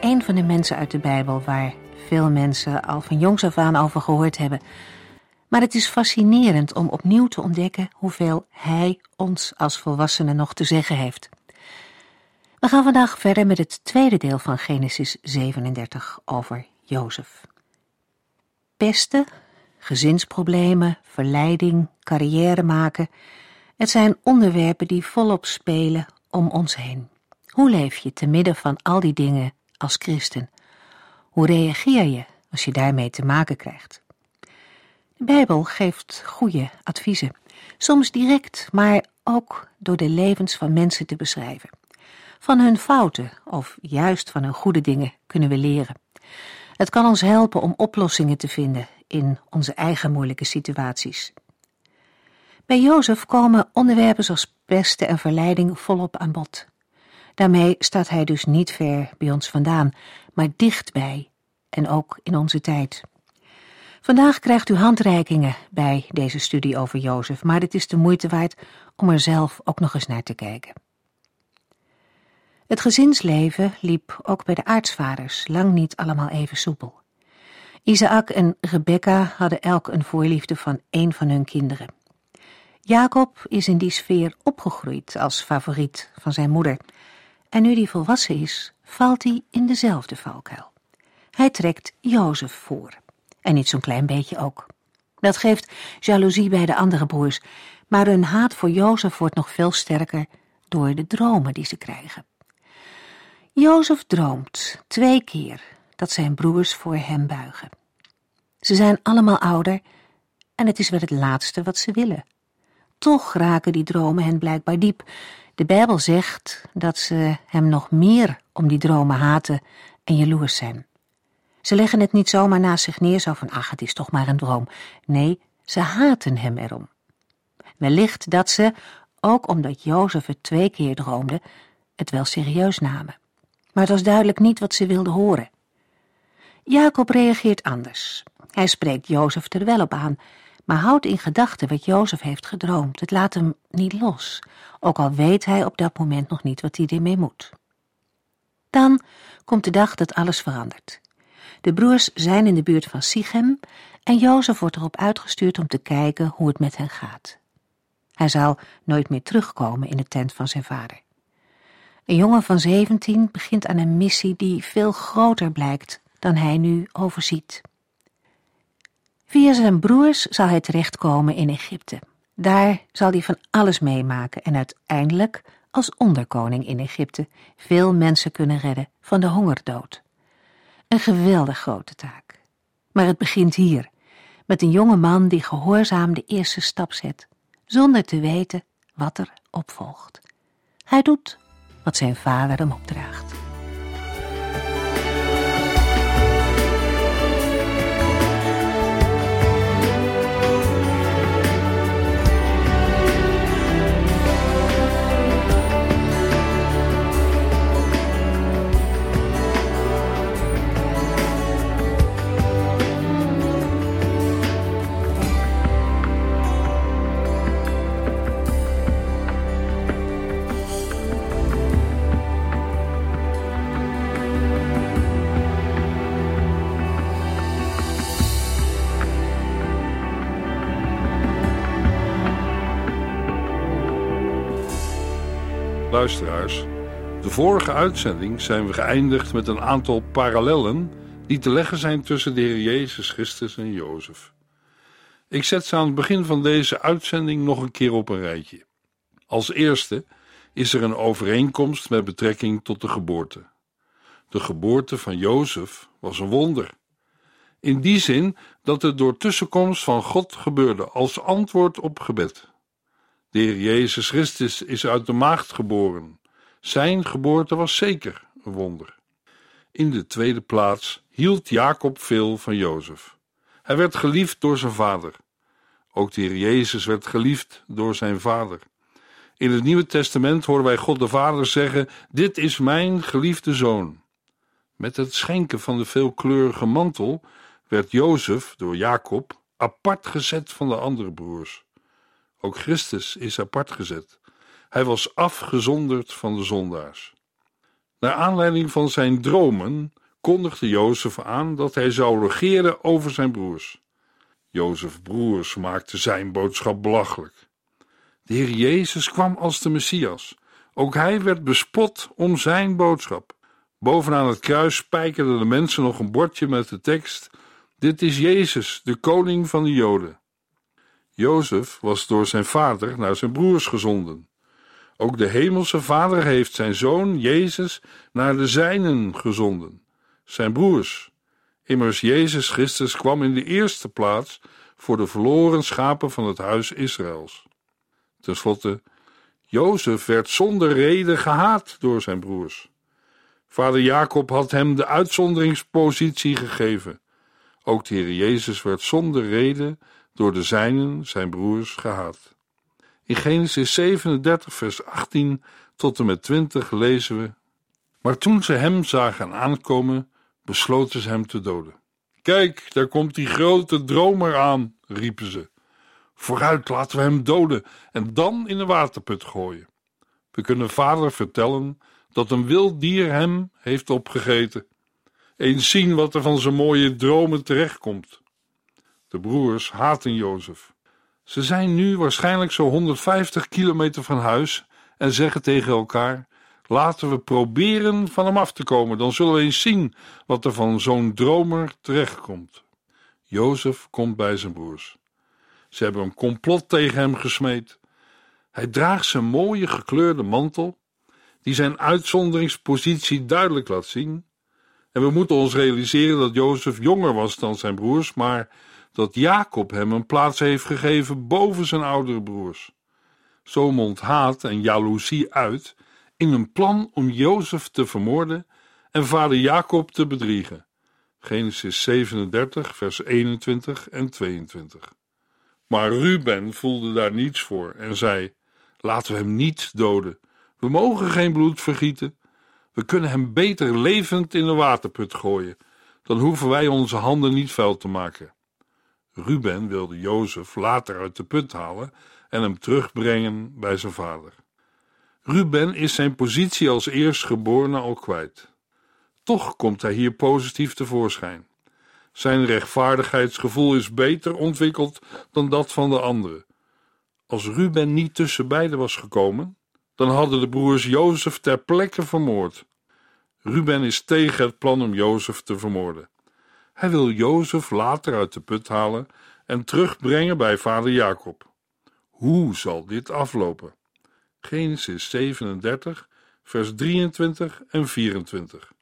een van de mensen uit de Bijbel waar veel mensen al van jongs af aan over gehoord hebben. Maar het is fascinerend om opnieuw te ontdekken hoeveel hij ons als volwassenen nog te zeggen heeft. We gaan vandaag verder met het tweede deel van Genesis 37 over Jozef. Pesten, gezinsproblemen, verleiding, carrière maken, het zijn onderwerpen die volop spelen om ons heen. Hoe leef je te midden van al die dingen als christen? Hoe reageer je als je daarmee te maken krijgt? De Bijbel geeft goede adviezen, soms direct, maar ook door de levens van mensen te beschrijven. Van hun fouten of juist van hun goede dingen kunnen we leren. Het kan ons helpen om oplossingen te vinden in onze eigen moeilijke situaties. Bij Jozef komen onderwerpen zoals pesten en verleiding volop aan bod. Daarmee staat hij dus niet ver bij ons vandaan, maar dichtbij en ook in onze tijd. Vandaag krijgt u handreikingen bij deze studie over Jozef, maar het is de moeite waard om er zelf ook nog eens naar te kijken. Het gezinsleven liep ook bij de aartsvaders lang niet allemaal even soepel. Isaac en Rebecca hadden elk een voorliefde van één van hun kinderen. Jacob is in die sfeer opgegroeid als favoriet van zijn moeder en nu die volwassen is, valt hij in dezelfde valkuil. Hij trekt Jozef voor. En niet zo'n klein beetje ook. Dat geeft jaloezie bij de andere broers, maar hun haat voor Jozef wordt nog veel sterker door de dromen die ze krijgen. Jozef droomt twee keer dat zijn broers voor hem buigen. Ze zijn allemaal ouder en het is wel het laatste wat ze willen. Toch raken die dromen hen blijkbaar diep de Bijbel zegt dat ze hem nog meer om die dromen haten en jaloers zijn. Ze leggen het niet zomaar naast zich neer, zo van, ach, het is toch maar een droom. Nee, ze haten hem erom. Wellicht dat ze, ook omdat Jozef het twee keer droomde, het wel serieus namen. Maar het was duidelijk niet wat ze wilden horen. Jacob reageert anders. Hij spreekt Jozef er wel op aan, maar houdt in gedachten wat Jozef heeft gedroomd. Het laat hem niet los, ook al weet hij op dat moment nog niet wat hij ermee moet. Dan komt de dag dat alles verandert. De broers zijn in de buurt van Sichem en Jozef wordt erop uitgestuurd om te kijken hoe het met hen gaat. Hij zal nooit meer terugkomen in de tent van zijn vader. Een jongen van zeventien begint aan een missie die veel groter blijkt dan hij nu overziet. Via zijn broers zal hij terechtkomen in Egypte. Daar zal hij van alles meemaken en uiteindelijk als onderkoning in Egypte veel mensen kunnen redden van de hongerdood. Een geweldig grote taak. Maar het begint hier, met een jonge man die gehoorzaam de eerste stap zet, zonder te weten wat er opvolgt. Hij doet wat zijn vader hem opdraagt. Luisteraars. De vorige uitzending zijn we geëindigd met een aantal parallellen die te leggen zijn tussen de Heer Jezus Christus en Jozef. Ik zet ze aan het begin van deze uitzending nog een keer op een rijtje. Als eerste is er een overeenkomst met betrekking tot de geboorte. De geboorte van Jozef was een wonder. In die zin dat het door tussenkomst van God gebeurde als antwoord op gebed. De Heer Jezus Christus is uit de maagd geboren. Zijn geboorte was zeker een wonder. In de tweede plaats hield Jacob veel van Jozef. Hij werd geliefd door zijn vader. Ook de Heer Jezus werd geliefd door zijn vader. In het Nieuwe Testament horen wij God de Vader zeggen: Dit is mijn geliefde zoon. Met het schenken van de veelkleurige mantel werd Jozef door Jacob apart gezet van de andere broers. Ook Christus is apart gezet. Hij was afgezonderd van de zondaars. Naar aanleiding van zijn dromen kondigde Jozef aan dat hij zou regeren over zijn broers. Jozef broers maakten zijn boodschap belachelijk. De Heer Jezus kwam als de Messias. Ook hij werd bespot om zijn boodschap. Bovenaan het kruis spijkerden de mensen nog een bordje met de tekst: Dit is Jezus, de koning van de Joden. Jozef was door zijn vader naar zijn broers gezonden. Ook de hemelse vader heeft zijn zoon Jezus naar de zijnen gezonden, zijn broers. Immers Jezus Christus kwam in de eerste plaats voor de verloren schapen van het huis Israëls. Ten slotte, Jozef werd zonder reden gehaat door zijn broers. Vader Jacob had hem de uitzonderingspositie gegeven. Ook de Heer Jezus werd zonder reden door de zijnen, zijn broers, gehaat. In Genesis 37, vers 18 tot en met 20 lezen we: Maar toen ze hem zagen aankomen, besloten ze hem te doden. Kijk, daar komt die grote dromer aan, riepen ze. Vooruit, laten we hem doden en dan in de waterput gooien. We kunnen vader vertellen dat een wild dier hem heeft opgegeten. Eens zien wat er van zijn mooie dromen terechtkomt. De broers haten Jozef. Ze zijn nu waarschijnlijk zo'n 150 kilometer van huis en zeggen tegen elkaar: Laten we proberen van hem af te komen, dan zullen we eens zien wat er van zo'n dromer terechtkomt. Jozef komt bij zijn broers. Ze hebben een complot tegen hem gesmeed. Hij draagt zijn mooie gekleurde mantel, die zijn uitzonderingspositie duidelijk laat zien. En we moeten ons realiseren dat Jozef jonger was dan zijn broers, maar dat Jacob hem een plaats heeft gegeven boven zijn oudere broers. Zo mondt haat en jaloezie uit in een plan om Jozef te vermoorden en vader Jacob te bedriegen. Genesis 37, vers 21 en 22. Maar Ruben voelde daar niets voor en zei: Laten we hem niet doden. We mogen geen bloed vergieten. We kunnen hem beter levend in de waterput gooien. Dan hoeven wij onze handen niet vuil te maken. Ruben wilde Jozef later uit de put halen en hem terugbrengen bij zijn vader. Ruben is zijn positie als eerstgeborene al kwijt. Toch komt hij hier positief tevoorschijn. Zijn rechtvaardigheidsgevoel is beter ontwikkeld dan dat van de anderen. Als Ruben niet tussen beiden was gekomen, dan hadden de broers Jozef ter plekke vermoord. Ruben is tegen het plan om Jozef te vermoorden. Hij wil Jozef later uit de put halen en terugbrengen bij vader Jacob. Hoe zal dit aflopen? Genesis 37, vers 23 en 24.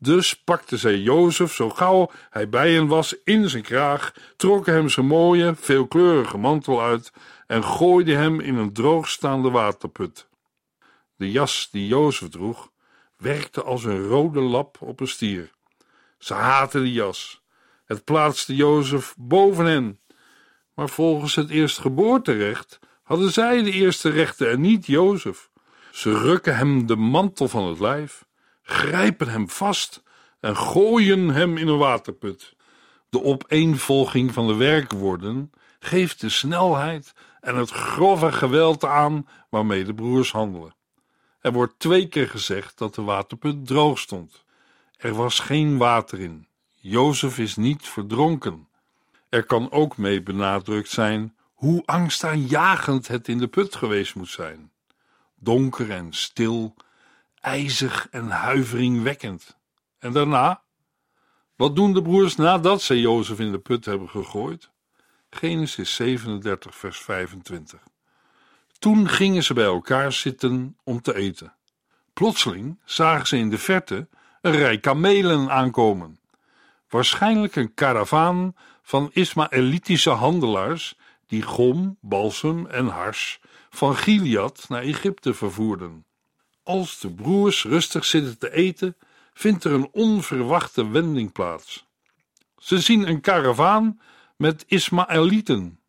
Dus pakte zij Jozef zo gauw hij bij hen was in zijn kraag, trok hem zijn mooie, veelkleurige mantel uit en gooide hem in een droogstaande waterput. De jas die Jozef droeg, werkte als een rode lap op een stier. Ze haatten die jas. Het plaatste Jozef boven hen. Maar volgens het eerstgeboorterecht hadden zij de eerste rechten en niet Jozef. Ze rukken hem de mantel van het lijf, grijpen hem vast en gooien hem in een waterput. De opeenvolging van de werkwoorden geeft de snelheid en het grove geweld aan waarmee de broers handelen. Er wordt twee keer gezegd dat de waterput droog stond. Er was geen water in. Jozef is niet verdronken. Er kan ook mee benadrukt zijn hoe angstaanjagend het in de put geweest moet zijn. Donker en stil, ijzig en huiveringwekkend. En daarna? Wat doen de broers nadat ze Jozef in de put hebben gegooid? Genesis 37, vers 25. Toen gingen ze bij elkaar zitten om te eten. Plotseling zagen ze in de verte een rij kamelen aankomen. Waarschijnlijk een karavaan van Ismaëlitische handelaars die gom, balsem en hars van Gilead naar Egypte vervoerden. Als de broers rustig zitten te eten, vindt er een onverwachte wending plaats. Ze zien een karavaan met Ismaëlieten.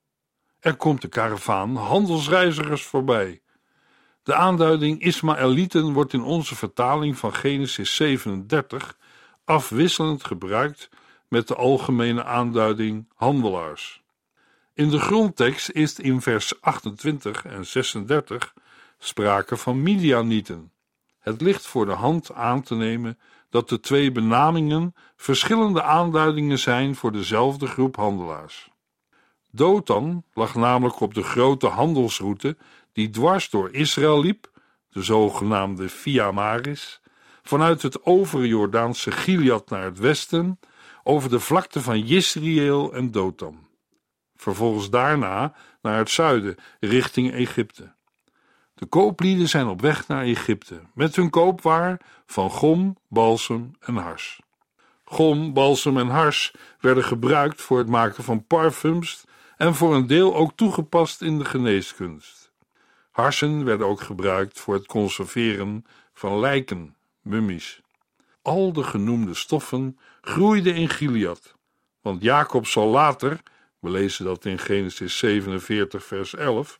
Er komt een karavaan handelsreizigers voorbij. De aanduiding Ismaëlieten wordt in onze vertaling van Genesis 37 afwisselend gebruikt met de algemene aanduiding handelaars. In de grondtekst is in vers 28 en 36 sprake van Midianieten. Het ligt voor de hand aan te nemen dat de twee benamingen verschillende aanduidingen zijn voor dezelfde groep handelaars. Dothan lag namelijk op de grote handelsroute die dwars door Israël liep, de zogenaamde Via Maris, vanuit het overjordaanse Gilead naar het westen, over de vlakte van Jisrieel en Dothan. Vervolgens daarna naar het zuiden, richting Egypte. De kooplieden zijn op weg naar Egypte met hun koopwaar van gom, balsem en hars. Gom, balsem en hars werden gebruikt voor het maken van parfums en voor een deel ook toegepast in de geneeskunst. Harsen werden ook gebruikt voor het conserveren van lijken, mummies. Al de genoemde stoffen groeiden in Gilead, want Jacob zal later, we lezen dat in Genesis 47 vers 11,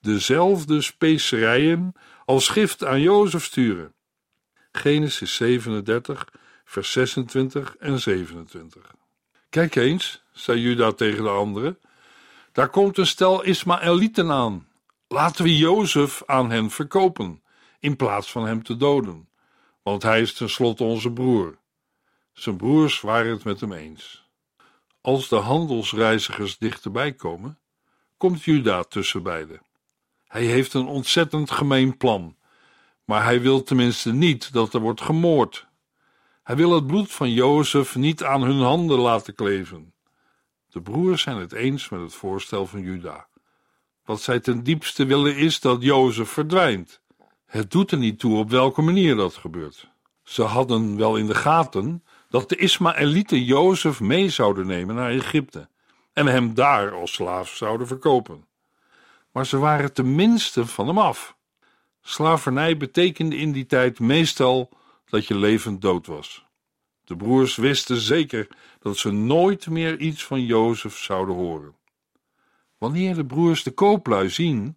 dezelfde specerijen als gift aan Jozef sturen. Genesis 37, vers 26 en 27. Kijk eens, zei Juda tegen de anderen, daar komt een stel Ismaëlieten aan. Laten we Jozef aan hen verkopen, in plaats van hem te doden, want hij is tenslotte onze broer. Zijn broers waren het met hem eens. Als de handelsreizigers dichterbij komen, komt Juda tussen beiden. Hij heeft een ontzettend gemeen plan, maar hij wil tenminste niet dat er wordt gemoord. Hij wil het bloed van Jozef niet aan hun handen laten kleven. De broers zijn het eens met het voorstel van Juda. Wat zij ten diepste willen is dat Jozef verdwijnt. Het doet er niet toe op welke manier dat gebeurt. Ze hadden wel in de gaten dat de Ismaëlieten Jozef mee zouden nemen naar Egypte en hem daar als slaaf zouden verkopen maar ze waren tenminste van hem af. Slavernij betekende in die tijd meestal dat je levend dood was. De broers wisten zeker dat ze nooit meer iets van Jozef zouden horen. Wanneer de broers de kooplui zien,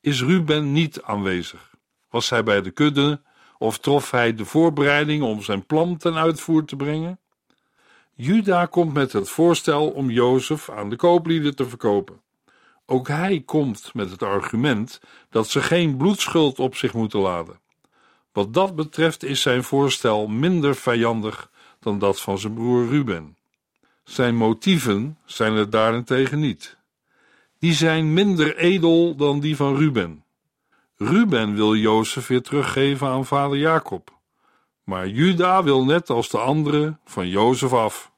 is Ruben niet aanwezig. Was hij bij de kudde of trof hij de voorbereiding om zijn plan ten uitvoer te brengen? Juda komt met het voorstel om Jozef aan de kooplieden te verkopen. Ook hij komt met het argument dat ze geen bloedschuld op zich moeten laden. Wat dat betreft is zijn voorstel minder vijandig dan dat van zijn broer Ruben. Zijn motieven zijn het daarentegen niet. Die zijn minder edel dan die van Ruben. Ruben wil Jozef weer teruggeven aan vader Jacob, maar Juda wil net als de anderen van Jozef af.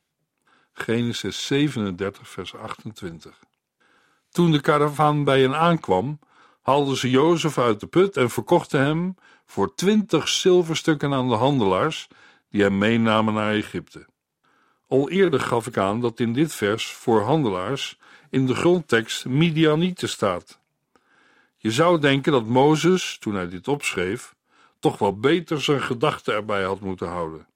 Genesis 37, vers 28. Toen de karavaan bij hen aankwam, haalden ze Jozef uit de put en verkochten hem voor twintig zilverstukken aan de handelaars die hem meenamen naar Egypte. Al eerder gaf ik aan dat in dit vers voor handelaars in de grondtekst Midianieten staat. Je zou denken dat Mozes, toen hij dit opschreef, toch wel beter zijn gedachten erbij had moeten houden.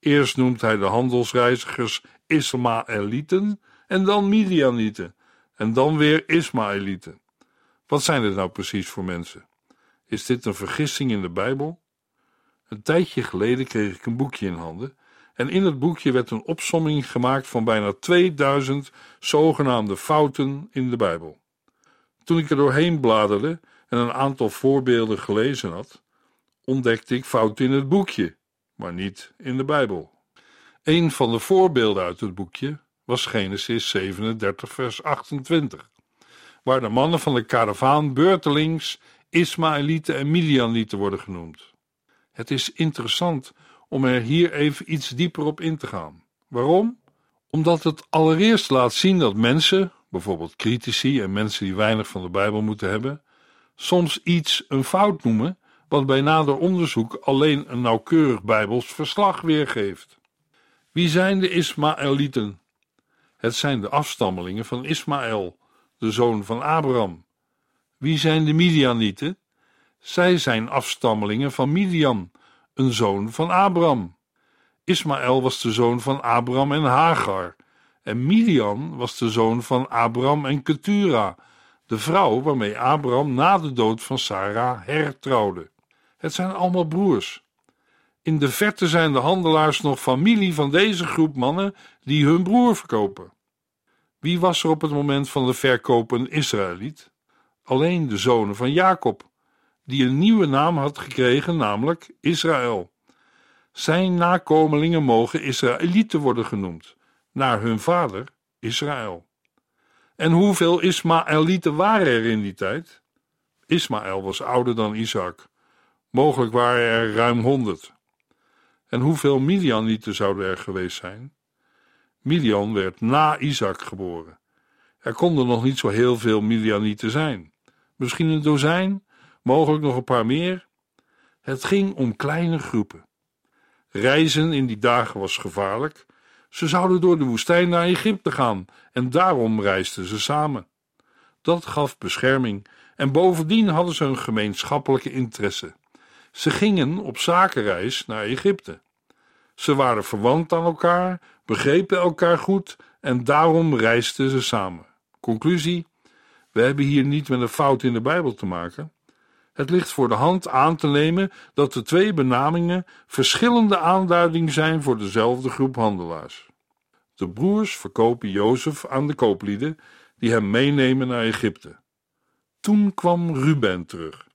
Eerst noemt hij de handelsreizigers Ismaëlieten en dan Midianieten, en dan weer Ismaëlieten. Wat zijn dit nou precies voor mensen? Is dit een vergissing in de Bijbel? Een tijdje geleden kreeg ik een boekje in handen en in het boekje werd een opsomming gemaakt van bijna 2000 zogenaamde fouten in de Bijbel. Toen ik er doorheen bladerde en een aantal voorbeelden gelezen had, ontdekte ik fouten in het boekje, maar niet in de Bijbel. Een van de voorbeelden uit het boekje was Genesis 37, vers 28, waar de mannen van de karavaan beurtelings Ismaëlieten en Midianieten worden genoemd. Het is interessant om er hier even iets dieper op in te gaan. Waarom? Omdat het allereerst laat zien dat mensen, bijvoorbeeld critici en mensen die weinig van de Bijbel moeten hebben, soms iets een fout noemen, wat bij nader onderzoek alleen een nauwkeurig Bijbels verslag weergeeft. Wie zijn de Ismaëlieten? Het zijn de afstammelingen van Ismaël, de zoon van Abraham. Wie zijn de Midianieten? Zij zijn afstammelingen van Midian, een zoon van Abraham. Ismaël was de zoon van Abraham en Hagar. En Midian was de zoon van Abraham en Ketura, de vrouw waarmee Abraham na de dood van Sarah hertrouwde. Het zijn allemaal broers. In de verte zijn de handelaars nog familie van deze groep mannen die hun broer verkopen. Wie was er op het moment van de verkoop een Israëliet? Alleen de zonen van Jacob, die een nieuwe naam had gekregen, namelijk Israël. Zijn nakomelingen mogen Israëlieten worden genoemd, naar hun vader Israël. En hoeveel Ismaëlieten waren er in die tijd? Ismaël was ouder dan Isaac. Mogelijk waren er ruim honderd. En hoeveel Midianieten zouden er geweest zijn? Midian werd na Isaac geboren. Er konden nog niet zo heel veel Midianieten zijn. Misschien een dozijn, mogelijk nog een paar meer. Het ging om kleine groepen. Reizen in die dagen was gevaarlijk. Ze zouden door de woestijn naar Egypte gaan en daarom reisden ze samen. Dat gaf bescherming en bovendien hadden ze een gemeenschappelijke interesse. Ze gingen op zakenreis naar Egypte. Ze waren verwant aan elkaar, begrepen elkaar goed en daarom reisden ze samen. Conclusie: we hebben hier niet met een fout in de Bijbel te maken. Het ligt voor de hand aan te nemen dat de twee benamingen verschillende aanduidingen zijn voor dezelfde groep handelaars. De broers verkopen Jozef aan de kooplieden die hem meenemen naar Egypte. Toen kwam Ruben terug.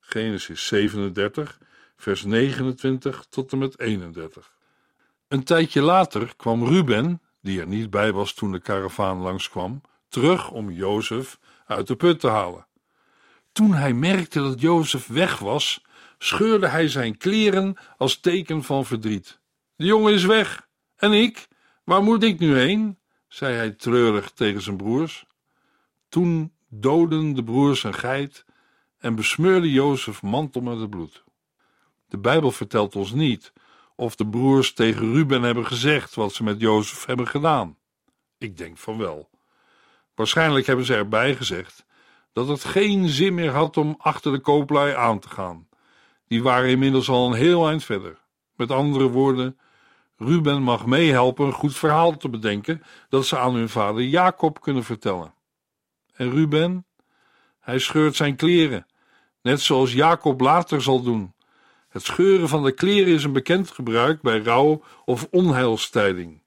Genesis 37, vers 29 tot en met 31. Een tijdje later kwam Ruben, die er niet bij was toen de karavaan langskwam, terug om Jozef uit de put te halen. Toen hij merkte dat Jozef weg was, scheurde hij zijn kleren als teken van verdriet. De jongen is weg. En ik? Waar moet ik nu heen? zei hij treurig tegen zijn broers. Toen doden de broers een geit en besmeurde Jozef mantel met het bloed. De Bijbel vertelt ons niet of de broers tegen Ruben hebben gezegd wat ze met Jozef hebben gedaan. Ik denk van wel. Waarschijnlijk hebben ze erbij gezegd dat het geen zin meer had om achter de kooplui aan te gaan. Die waren inmiddels al een heel eind verder. Met andere woorden, Ruben mag meehelpen een goed verhaal te bedenken dat ze aan hun vader Jacob kunnen vertellen. En Ruben? Hij scheurt zijn kleren, net zoals Jacob later zal doen. Het scheuren van de kleren is een bekend gebruik bij rouw of onheilstijding.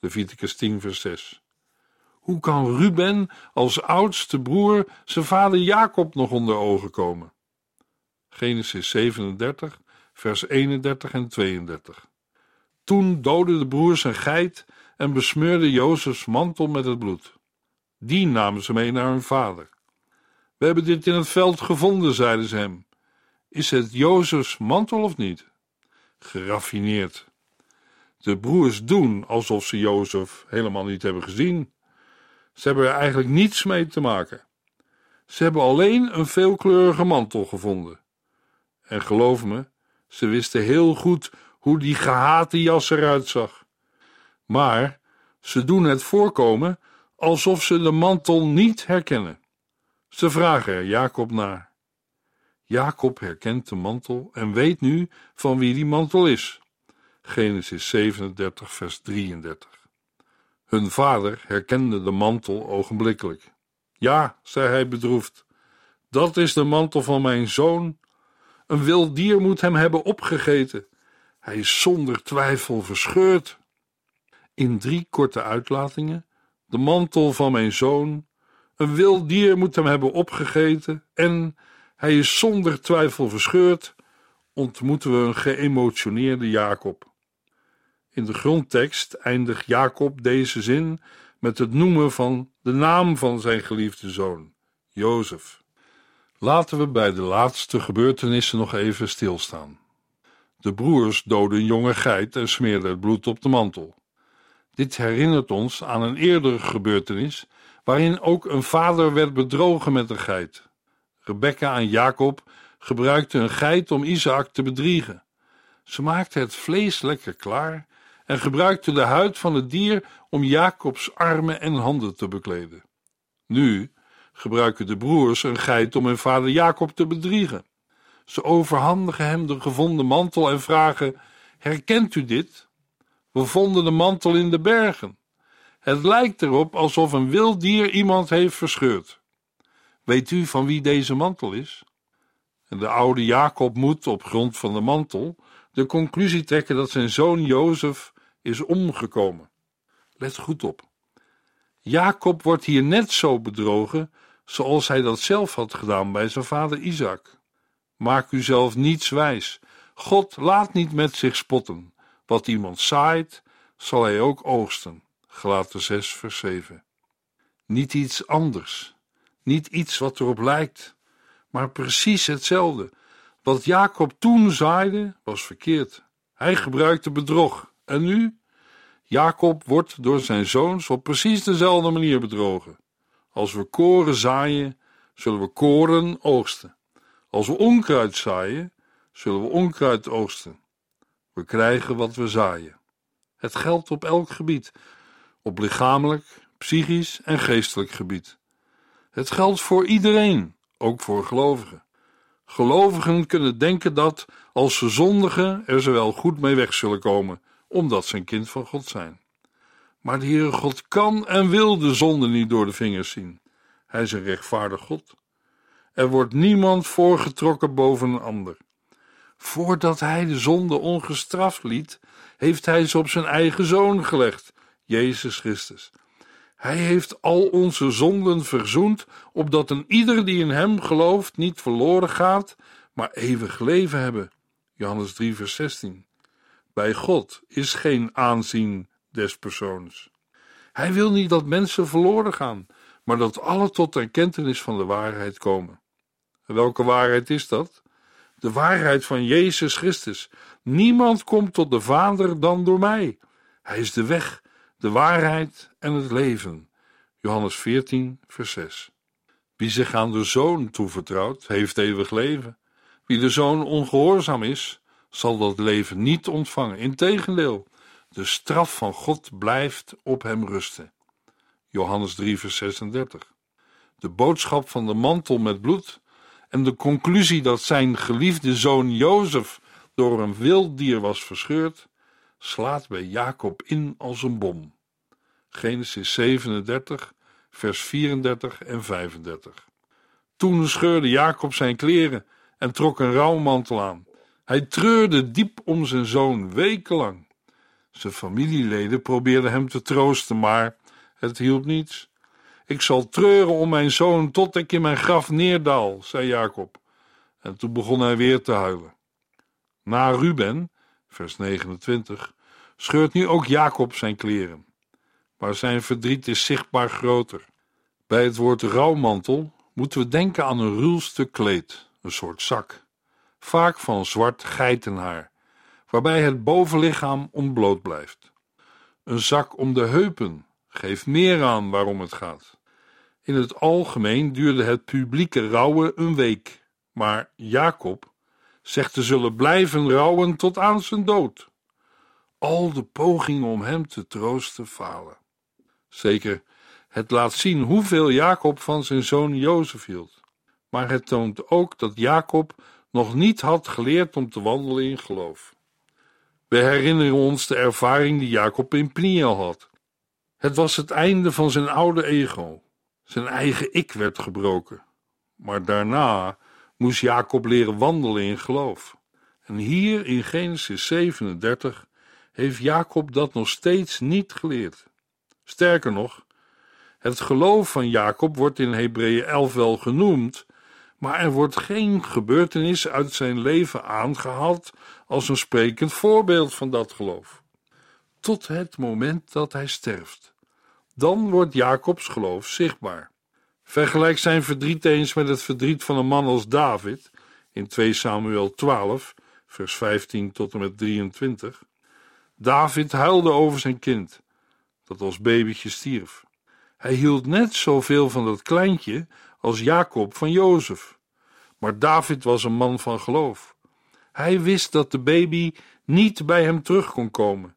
Leviticus 10, vers 6. Hoe kan Ruben als oudste broer zijn vader Jacob nog onder ogen komen? Genesis 37, vers 31 en 32. Toen doodden de broers een geit en besmeurden Jozefs mantel met het bloed. Die namen ze mee naar hun vader. We hebben dit in het veld gevonden, zeiden ze hem. Is het Jozefs mantel of niet? Geraffineerd. De broers doen alsof ze Jozef helemaal niet hebben gezien. Ze hebben er eigenlijk niets mee te maken. Ze hebben alleen een veelkleurige mantel gevonden. En geloof me, ze wisten heel goed hoe die gehate jas eruit zag. Maar ze doen het voorkomen alsof ze de mantel niet herkennen. Ze vragen er Jacob naar. Jacob herkent de mantel en weet nu van wie die mantel is. Genesis 37, vers 33. Hun vader herkende de mantel ogenblikkelijk. Ja, zei hij bedroefd, dat is de mantel van mijn zoon. Een wild dier moet hem hebben opgegeten. Hij is zonder twijfel verscheurd. In drie korte uitlatingen: de mantel van mijn zoon, een wild dier moet hem hebben opgegeten en hij is zonder twijfel verscheurd, ontmoeten we een geëmotioneerde Jacob. In de grondtekst eindigt Jacob deze zin met het noemen van de naam van zijn geliefde zoon, Jozef. Laten we bij de laatste gebeurtenissen nog even stilstaan. De broers doden een jonge geit en smeerden het bloed op de mantel. Dit herinnert ons aan een eerdere gebeurtenis waarin ook een vader werd bedrogen met een geit. Rebecca en Jacob gebruikten een geit om Isaac te bedriegen. Ze maakten het vlees lekker klaar en gebruikten de huid van het dier om Jacobs armen en handen te bekleden. Nu gebruiken de broers een geit om hun vader Jacob te bedriegen. Ze overhandigen hem de gevonden mantel en vragen: Herkent u dit? We vonden de mantel in de bergen. Het lijkt erop alsof een wild dier iemand heeft verscheurd. Weet u van wie deze mantel is? En de oude Jacob moet op grond van de mantel de conclusie trekken dat zijn zoon Jozef is omgekomen. Let goed op. Jacob wordt hier net zo bedrogen zoals hij dat zelf had gedaan bij zijn vader Isaac. Maak u zelf niets wijs. God laat niet met zich spotten. Wat iemand zaait, zal hij ook oogsten. Gelaten 6 vers 7. Niet iets anders. Niet iets wat erop lijkt, maar precies hetzelfde. Wat Jacob toen zaaide, was verkeerd. Hij gebruikte bedrog. En nu? Jacob wordt door zijn zoons op precies dezelfde manier bedrogen. Als we koren zaaien, zullen we koren oogsten. Als we onkruid zaaien, zullen we onkruid oogsten. We krijgen wat we zaaien. Het geldt op elk gebied, op lichamelijk, psychisch en geestelijk gebied. Het geldt voor iedereen, ook voor gelovigen. Gelovigen kunnen denken dat, als ze zondigen, er ze wel goed mee weg zullen komen, omdat ze een kind van God zijn. Maar de Heere God kan en wil de zonde niet door de vingers zien. Hij is een rechtvaardig God. Er wordt niemand voorgetrokken boven een ander. Voordat hij de zonde ongestraft liet, heeft hij ze op zijn eigen zoon gelegd, Jezus Christus. Hij heeft al onze zonden verzoend, opdat een ieder die in hem gelooft niet verloren gaat, maar eeuwig leven hebben. Johannes 3, vers 16. Bij God is geen aanzien des persoons. Hij wil niet dat mensen verloren gaan, maar dat alle tot erkentenis van de waarheid komen. welke waarheid is dat? De waarheid van Jezus Christus. Niemand komt tot de Vader dan door mij. Hij is de weg, de waarheid en het leven. Johannes 14, vers 6. Wie zich aan de Zoon toevertrouwt, heeft eeuwig leven. Wie de Zoon ongehoorzaam is, zal dat leven niet ontvangen. Integendeel, de straf van God blijft op hem rusten. Johannes 3, vers 36. De boodschap van de mantel met bloed en de conclusie dat zijn geliefde zoon Jozef door een wild dier was verscheurd, slaat bij Jacob in als een bom. Genesis 37, vers 34 en 35. Toen scheurde Jacob zijn kleren en trok een rouwmantel aan. Hij treurde diep om zijn zoon wekenlang. Zijn familieleden probeerden hem te troosten, maar het hielp niets. Ik zal treuren om mijn zoon tot ik in mijn graf neerdaal, zei Jacob. En toen begon hij weer te huilen. Na Ruben, vers 29, scheurt nu ook Jacob zijn kleren. Maar zijn verdriet is zichtbaar groter. Bij het woord rouwmantel moeten we denken aan een ruw stuk kleed, een soort zak, vaak van zwart geitenhaar, waarbij het bovenlichaam ontbloot blijft. Een zak om de heupen geeft meer aan waarom het gaat. In het algemeen duurde het publieke rouwen een week, maar Jacob zegt te zullen blijven rouwen tot aan zijn dood. Al de pogingen om hem te troosten falen. Zeker, het laat zien hoeveel Jacob van zijn zoon Jozef hield. Maar het toont ook dat Jacob nog niet had geleerd om te wandelen in geloof. We herinneren ons de ervaring die Jacob in Pniel had. Het was het einde van zijn oude ego. Zijn eigen ik werd gebroken. Maar daarna moest Jacob leren wandelen in geloof. En hier in Genesis 37 heeft Jacob dat nog steeds niet geleerd. Sterker nog, het geloof van Jacob wordt in Hebreeën 11 wel genoemd, maar er wordt geen gebeurtenis uit zijn leven aangehaald als een sprekend voorbeeld van dat geloof. Tot het moment dat hij sterft. Dan wordt Jacobs geloof zichtbaar. Vergelijk zijn verdriet eens met het verdriet van een man als David in 2 Samuel 12, vers 15 tot en met 23. David huilde over zijn kind, dat als babytje stierf. Hij hield net zoveel van dat kleintje als Jacob van Jozef. Maar David was een man van geloof. Hij wist dat de baby niet bij hem terug kon komen,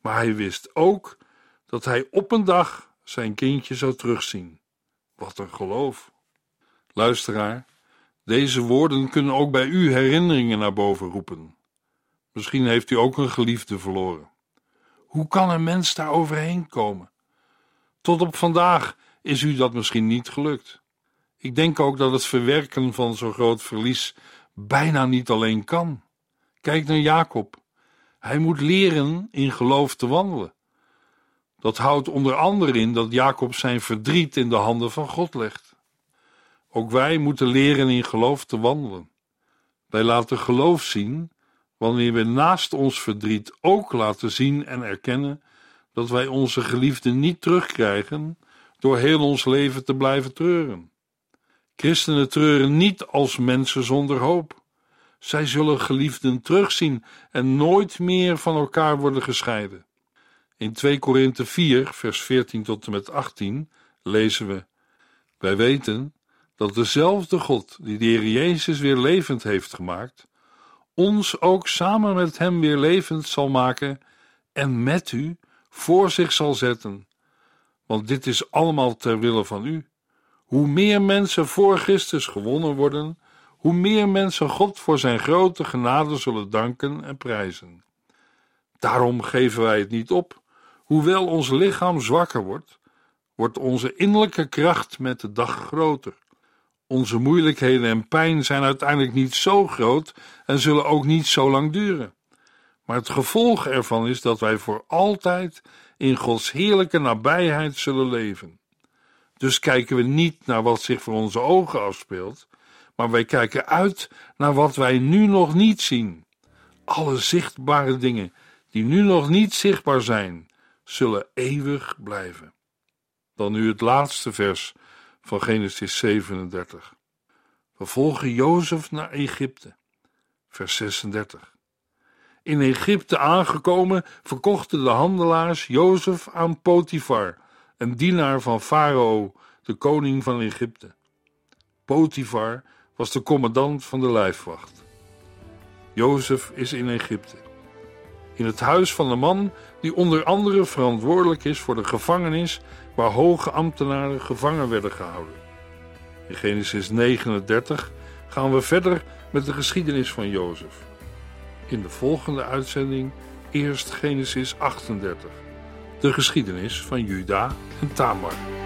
maar hij wist ook dat hij op een dag zijn kindje zou terugzien. Wat een geloof. Luisteraar, deze woorden kunnen ook bij u herinneringen naar boven roepen. Misschien heeft u ook een geliefde verloren. Hoe kan een mens daar overheen komen? Tot op vandaag is u dat misschien niet gelukt. Ik denk ook dat het verwerken van zo'n groot verlies bijna niet alleen kan. Kijk naar Jacob. Hij moet leren in geloof te wandelen. Dat houdt onder andere in dat Jacob zijn verdriet in de handen van God legt. Ook wij moeten leren in geloof te wandelen. Wij laten geloof zien wanneer we naast ons verdriet ook laten zien en erkennen dat wij onze geliefde niet terugkrijgen door heel ons leven te blijven treuren. Christenen treuren niet als mensen zonder hoop. Zij zullen geliefden terugzien en nooit meer van elkaar worden gescheiden. In 2 Korinthe 4, vers 14 tot en met 18 lezen we: Wij weten dat dezelfde God die de Heer Jezus weer levend heeft gemaakt, ons ook samen met Hem weer levend zal maken en met u voor zich zal zetten. Want dit is allemaal ter wille van u. Hoe meer mensen voor Christus gewonnen worden, hoe meer mensen God voor zijn grote genade zullen danken en prijzen. Daarom geven wij het niet op. Hoewel ons lichaam zwakker wordt, wordt onze innerlijke kracht met de dag groter. Onze moeilijkheden en pijn zijn uiteindelijk niet zo groot en zullen ook niet zo lang duren. Maar het gevolg ervan is dat wij voor altijd in Gods heerlijke nabijheid zullen leven. Dus kijken we niet naar wat zich voor onze ogen afspeelt, maar wij kijken uit naar wat wij nu nog niet zien. Alle zichtbare dingen die nu nog niet zichtbaar zijn, zullen eeuwig blijven. Dan nu het laatste vers van Genesis 37. We volgen Jozef naar Egypte. Vers 36. In Egypte aangekomen verkochten de handelaars Jozef aan Potifar, een dienaar van Farao, de koning van Egypte. Potifar was de commandant van de lijfwacht. Jozef is in Egypte. In het huis van de man die onder andere verantwoordelijk is voor de gevangenis waar hoge ambtenaren gevangen werden gehouden. In Genesis 39 gaan we verder met de geschiedenis van Jozef. In de volgende uitzending eerst Genesis 38, de geschiedenis van Juda en Tamar.